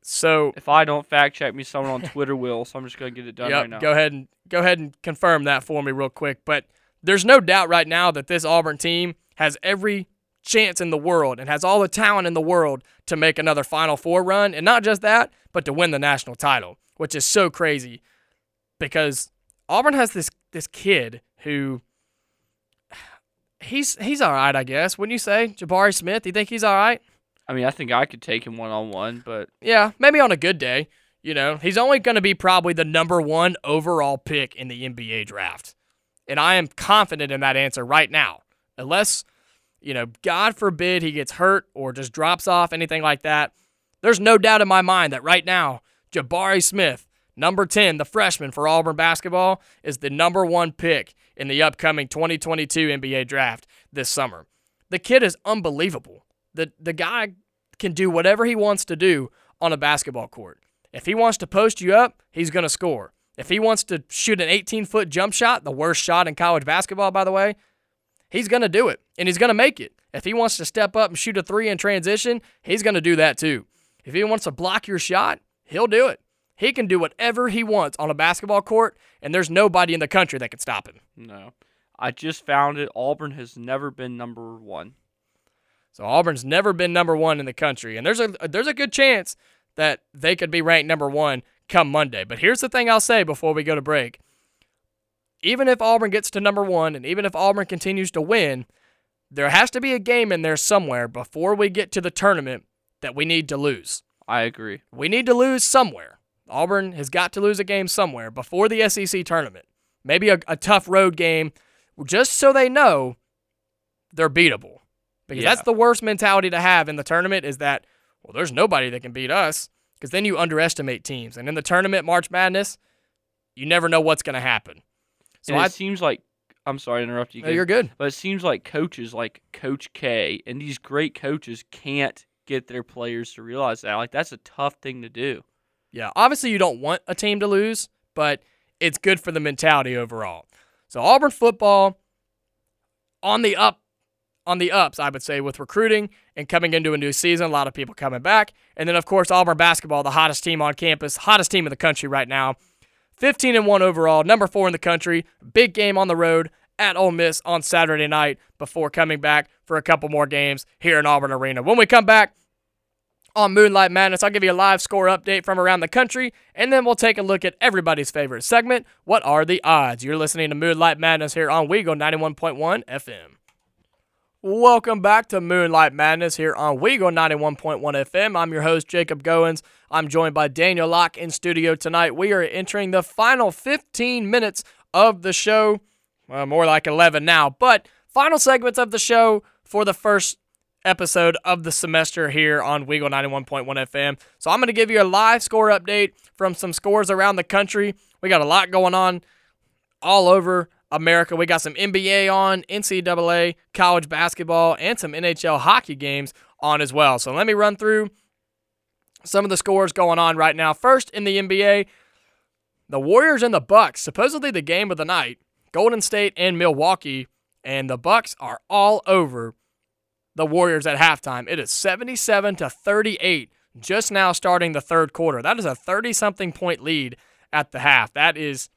So If I don't fact check me, someone on Twitter will. So I'm just gonna get it done yep, right now. go ahead and go ahead and confirm that for me real quick. But there's no doubt right now that this Auburn team has every chance in the world and has all the talent in the world to make another Final Four run, and not just that, but to win the national title, which is so crazy because Auburn has this this kid who he's he's all right, I guess. Wouldn't you say, Jabari Smith? You think he's all right? I mean, I think I could take him one on one, but Yeah, maybe on a good day. You know, he's only going to be probably the number one overall pick in the NBA draft. And I am confident in that answer right now. Unless, you know, God forbid he gets hurt or just drops off, anything like that. There's no doubt in my mind that right now, Jabari Smith, number 10, the freshman for Auburn basketball, is the number one pick in the upcoming 2022 NBA draft this summer. The kid is unbelievable. The, the guy can do whatever he wants to do on a basketball court. If he wants to post you up, he's going to score. If he wants to shoot an 18 foot jump shot, the worst shot in college basketball, by the way, he's going to do it and he's going to make it. If he wants to step up and shoot a three in transition, he's going to do that too. If he wants to block your shot, he'll do it. He can do whatever he wants on a basketball court, and there's nobody in the country that can stop him. no. I just found it. Auburn has never been number one. So Auburn's never been number one in the country, and there's a there's a good chance that they could be ranked number one come Monday. But here's the thing I'll say before we go to break: even if Auburn gets to number one, and even if Auburn continues to win, there has to be a game in there somewhere before we get to the tournament that we need to lose. I agree. We need to lose somewhere. Auburn has got to lose a game somewhere before the SEC tournament. Maybe a, a tough road game, just so they know they're beatable. Because Yeah. that's the worst mentality to have in the tournament is that, well, there's nobody that can beat us. Because then you underestimate teams. And in the tournament, March Madness, you never know what's going to happen. So and I, it seems like I'm sorry to interrupt you. no, again, you're good. But it seems like coaches like Coach K and these great coaches can't get their players to realize that. Like that's a tough thing to do. Yeah, obviously you don't want a team to lose, but it's good for the mentality overall. So Auburn football on the up on the ups, I would say, with recruiting and coming into a new season, a lot of people coming back. And then of course Auburn basketball, the hottest team on campus, hottest team in the country right now. 15 and 1 overall, number 4 in the country. Big game on the road at Ole Miss on Saturday night before coming back for a couple more games here in Auburn Arena. When we come back, on Moonlight Madness. I'll give you a live score update from around the country, and then we'll take a look at everybody's favorite segment What are the odds? You're listening to Moonlight Madness here on Weagle 91.1 FM. Welcome back to Moonlight Madness here on Weagle 91.1 FM. I'm your host, Jacob Goins. I'm joined by Daniel Locke in studio tonight. We are entering the final 15 minutes of the show. Well, more like 11 now, but final segments of the show for the first episode of the semester here on Weagle 91.1 FM. So I'm going to give you a live score update from some scores around the country. We got a lot going on all over America. We got some NBA on, NCAA, college basketball, and some NHL hockey games on as well. So let me run through some of the scores going on right now. First in the NBA, the Warriors and the Bucks, supposedly the game of the night. Golden State and Milwaukee, and the Bucks are all over the Warriors at halftime. It is 77 to 38 just now starting the third quarter. That is a 30 something point lead at the half. That is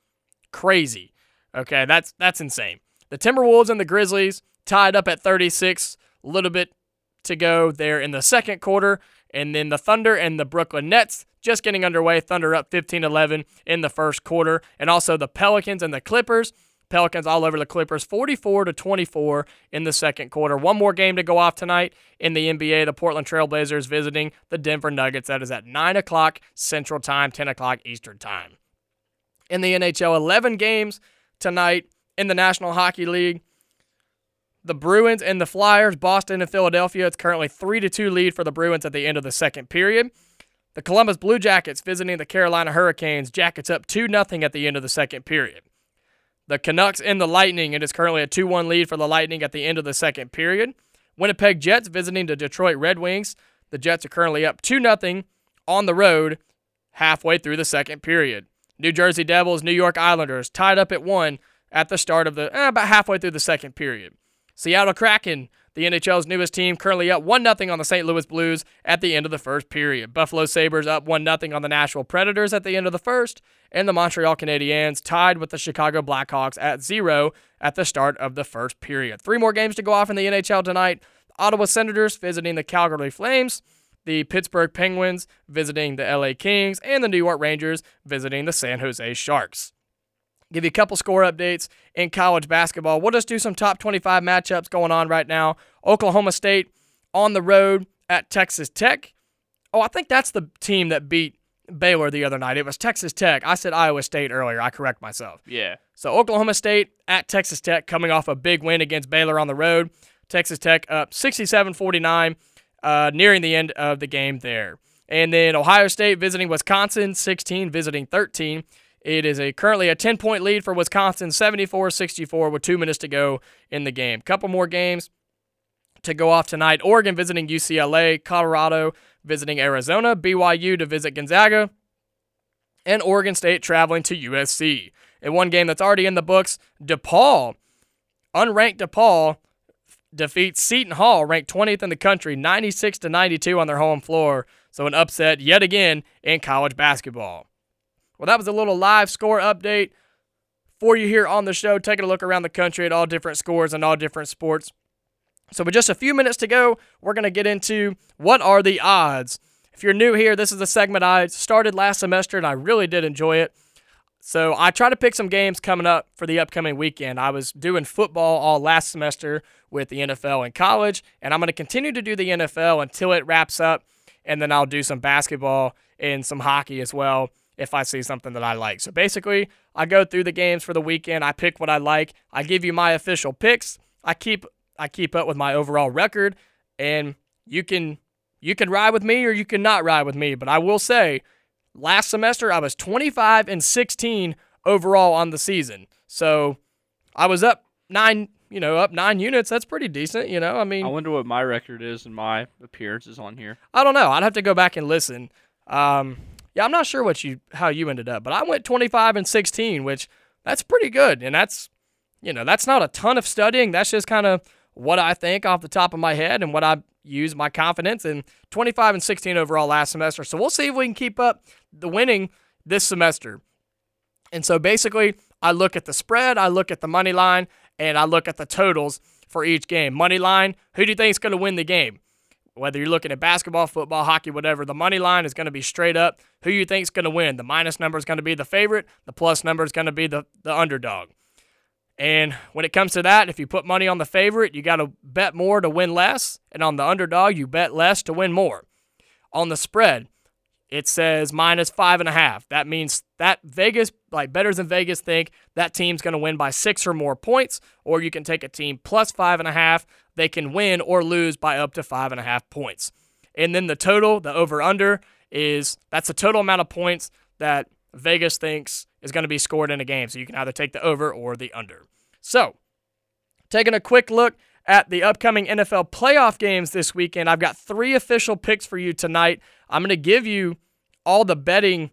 crazy. Okay, that's that's insane. The Timberwolves and the Grizzlies tied up at 36, a little bit to go there in the second quarter, and then the Thunder and the Brooklyn Nets just getting underway. Thunder up 15-11 in the first quarter, and also the Pelicans and the Clippers Pelicans all over the Clippers, 44 to 24 in the second quarter. One more game to go off tonight in the NBA. The Portland Trailblazers visiting the Denver Nuggets. That is at 9 o'clock Central Time, 10 o'clock Eastern Time. In the NHL, 11 games tonight in the National Hockey League. The Bruins and the Flyers, Boston and Philadelphia. It's currently 3 to 2 lead for the Bruins at the end of the second period. The Columbus Blue Jackets visiting the Carolina Hurricanes. Jackets up 2 0 at the end of the second period. The Canucks and the Lightning. It is currently a 2 1 lead for the Lightning at the end of the second period. Winnipeg Jets visiting the Detroit Red Wings. The Jets are currently up 2 0 on the road halfway through the second period. New Jersey Devils, New York Islanders tied up at 1 at the start of the, eh, about halfway through the second period. Seattle Kraken, the NHL's newest team, currently up 1 0 on the St. Louis Blues at the end of the first period. Buffalo Sabres up 1 0 on the Nashville Predators at the end of the first, and the Montreal Canadiens tied with the Chicago Blackhawks at 0 at the start of the first period. Three more games to go off in the NHL tonight. Ottawa Senators visiting the Calgary Flames the Pittsburgh Penguins visiting the LA Kings, and the New York Rangers visiting the San Jose Sharks. Give you a couple score updates in college basketball. We'll just do some top 25 matchups going on right now. Oklahoma State on the road at Texas Tech. Oh, I think that's the team that beat Baylor the other night. It was Texas Tech. I said Iowa State earlier. I correct myself. Yeah. So Oklahoma State at Texas Tech coming off a big win against Baylor on the road. Texas Tech up 67 49 uh, nearing the end of the game there. And then Ohio State visiting Wisconsin, 16 visiting 13. It is a currently a 10 point lead for Wisconsin, 74 64, with two minutes to go in the game. Couple more games to go off tonight. Oregon visiting UCLA, Colorado visiting Arizona, BYU to visit Gonzaga, and Oregon State traveling to USC. In one game that's already in the books, DePaul, unranked DePaul, defeats Seton Hall, ranked 20th in the country, 96 to 92 on their home floor. So an upset yet again in college basketball. Well, that was a little live score update for you here on the show, taking a look around the country at all different scores and all different sports. So, with just a few minutes to go, we're going to get into what are the odds. If you're new here, this is a segment I started last semester and I really did enjoy it. So I try to pick some games coming up for the upcoming weekend. I was doing football all last semester with the NFL in college, and I'm going to continue to do the NFL until it wraps up, and then I'll do some basketball and some hockey as well if I see something that I like. So basically, I go through the games for the weekend, I pick what I like, I give you my official picks, I keep I keep up with my overall record, and you can you can ride with me or you can not ride with me, but I will say Last semester, I was 25 and 16 overall on the season. So I was up nine, you know, up nine units. That's pretty decent, you know. I mean, I wonder what my record is and my appearances on here. I don't know. I'd have to go back and listen. Um, yeah, I'm not sure what you how you ended up, but I went 25 and 16, which that's pretty good, and that's you know that's not a ton of studying. That's just kind of what I think off the top of my head and what I use my confidence in 25 and 16 overall last semester. So we'll see if we can keep up the winning this semester. And so basically, I look at the spread, I look at the money line, and I look at the totals for each game. Money line, who do you think is going to win the game? Whether you're looking at basketball, football, hockey, whatever, the money line is going to be straight up. Who you think is going to win? The minus number is going to be the favorite. The plus number is going to be the, the underdog. And when it comes to that, if you put money on the favorite, you got to bet more to win less. And on the underdog, you bet less to win more. On the spread, it says minus five and a half. That means that Vegas, like bettors in Vegas, think that team's going to win by six or more points. Or you can take a team plus five and a half. They can win or lose by up to five and a half points. And then the total, the over under, is that's the total amount of points that Vegas thinks is going to be scored in a game. So you can either take the over or the under. So, taking a quick look at the upcoming NFL playoff games this weekend, I've got three official picks for you tonight. I'm going to give you all the betting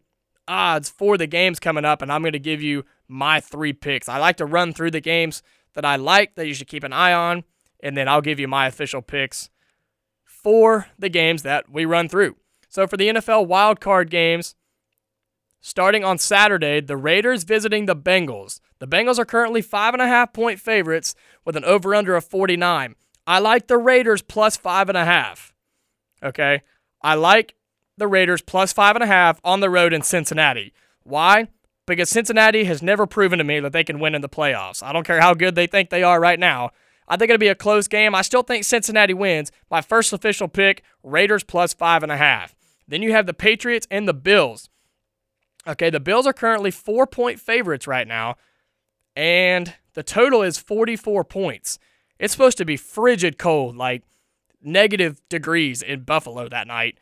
odds for the games coming up, and I'm going to give you my three picks. I like to run through the games that I like that you should keep an eye on, and then I'll give you my official picks for the games that we run through. So for the NFL wildcard games, starting on Saturday, the Raiders visiting the Bengals. The Bengals are currently five and a half point favorites with an over under of 49. I like the Raiders plus five and a half. Okay. I like the Raiders plus five and a half on the road in Cincinnati. Why? Because Cincinnati has never proven to me that they can win in the playoffs. I don't care how good they think they are right now. I think it'll be a close game. I still think Cincinnati wins. My first official pick Raiders plus five and a half. Then you have the Patriots and the Bills. Okay, the Bills are currently four point favorites right now, and the total is 44 points. It's supposed to be frigid cold, like negative degrees in Buffalo that night.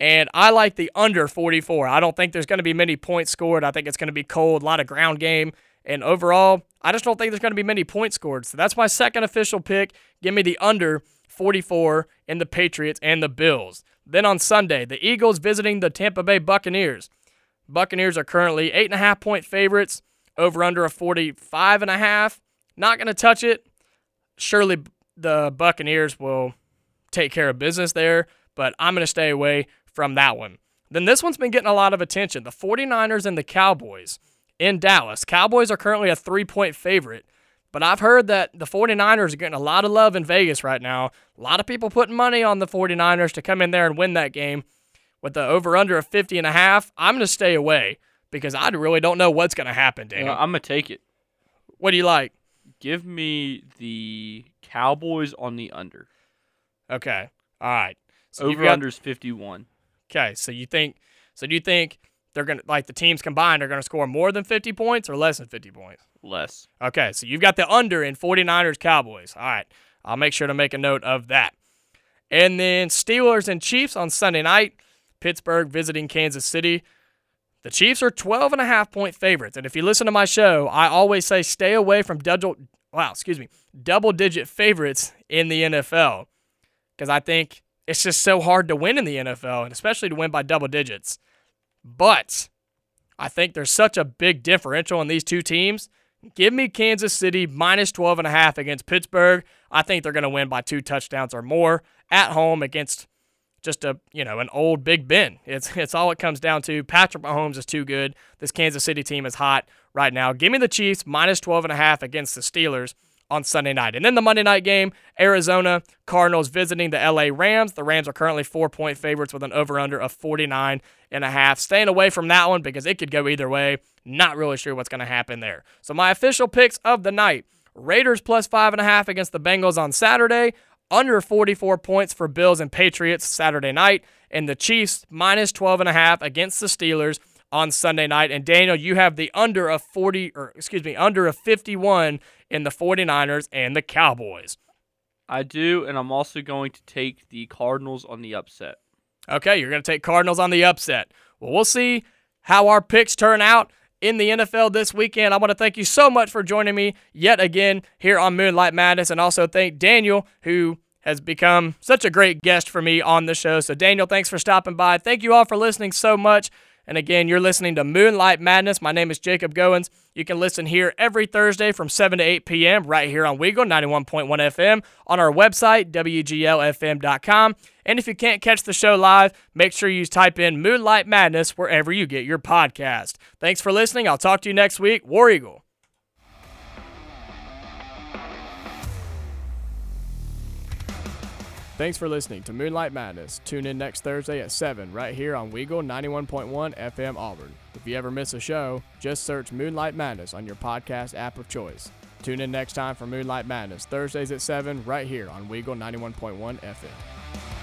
And I like the under 44. I don't think there's going to be many points scored. I think it's going to be cold, a lot of ground game. And overall, I just don't think there's going to be many points scored. So that's my second official pick. Give me the under 44 in the Patriots and the Bills. Then on Sunday, the Eagles visiting the Tampa Bay Buccaneers. Buccaneers are currently eight and a half point favorites, over under a 45 and a half. Not going to touch it. Surely the Buccaneers will take care of business there, but I'm going to stay away from that one. Then this one's been getting a lot of attention. The 49ers and the Cowboys in Dallas. Cowboys are currently a three point favorite, but I've heard that the 49ers are getting a lot of love in Vegas right now. A lot of people putting money on the 49ers to come in there and win that game with the over under of 50 and a half. I'm going to stay away because I really don't know what's going to happen, Daniel. Uh, I'm going to take it. What do you like? Give me the Cowboys on the under. Okay. All right. So over unders 51. Okay. So you think so do you think they're to like the teams combined are going to score more than 50 points or less than 50 points? Less. Okay. So you've got the under in 49ers Cowboys. All right. I'll make sure to make a note of that. And then Steelers and Chiefs on Sunday night. Pittsburgh visiting Kansas City. The Chiefs are 12 and a half point favorites. And if you listen to my show, I always say stay away from double wow, excuse me, double digit favorites in the NFL. Because I think it's just so hard to win in the NFL, and especially to win by double digits. But I think there's such a big differential in these two teams. Give me Kansas City minus 12 and a half against Pittsburgh. I think they're going to win by two touchdowns or more at home against just a you know an old Big Ben. It's it's all it comes down to. Patrick Mahomes is too good. This Kansas City team is hot right now. Give me the Chiefs minus 12 and a half against the Steelers on Sunday night. And then the Monday night game, Arizona Cardinals visiting the LA Rams. The Rams are currently 4-point favorites with an over/under of 49 and a half. Staying away from that one because it could go either way. Not really sure what's going to happen there. So my official picks of the night. Raiders plus five and a half against the Bengals on Saturday under 44 points for Bills and Patriots Saturday night, and the Chiefs minus 12 and a half against the Steelers on Sunday night. And Daniel, you have the under of 40 or excuse me, under of 51 in the 49ers and the Cowboys. I do, and I'm also going to take the Cardinals on the upset. Okay, you're going to take Cardinals on the upset. Well, we'll see how our picks turn out in the NFL this weekend. I want to thank you so much for joining me yet again here on Moonlight Madness, and also thank Daniel, who has become such a great guest for me on the show. So, Daniel, thanks for stopping by. Thank you all for listening so much. And again, you're listening to Moonlight Madness. My name is Jacob Goins. You can listen here every Thursday from 7 to 8 p.m. right here on Weagle 91.1 FM on our website, WGLFM.com. And if you can't catch the show live, make sure you type in Moonlight Madness wherever you get your podcast. Thanks for listening. I'll talk to you next week. War Eagle. Thanks for listening to Moonlight Madness. Tune in next Thursday at 7 right here on Weagle 91.1 FM Auburn. If you ever miss a show, just search Moonlight Madness on your podcast app of choice. Tune in next time for Moonlight Madness, Thursdays at 7 right here on Weagle 91.1 FM.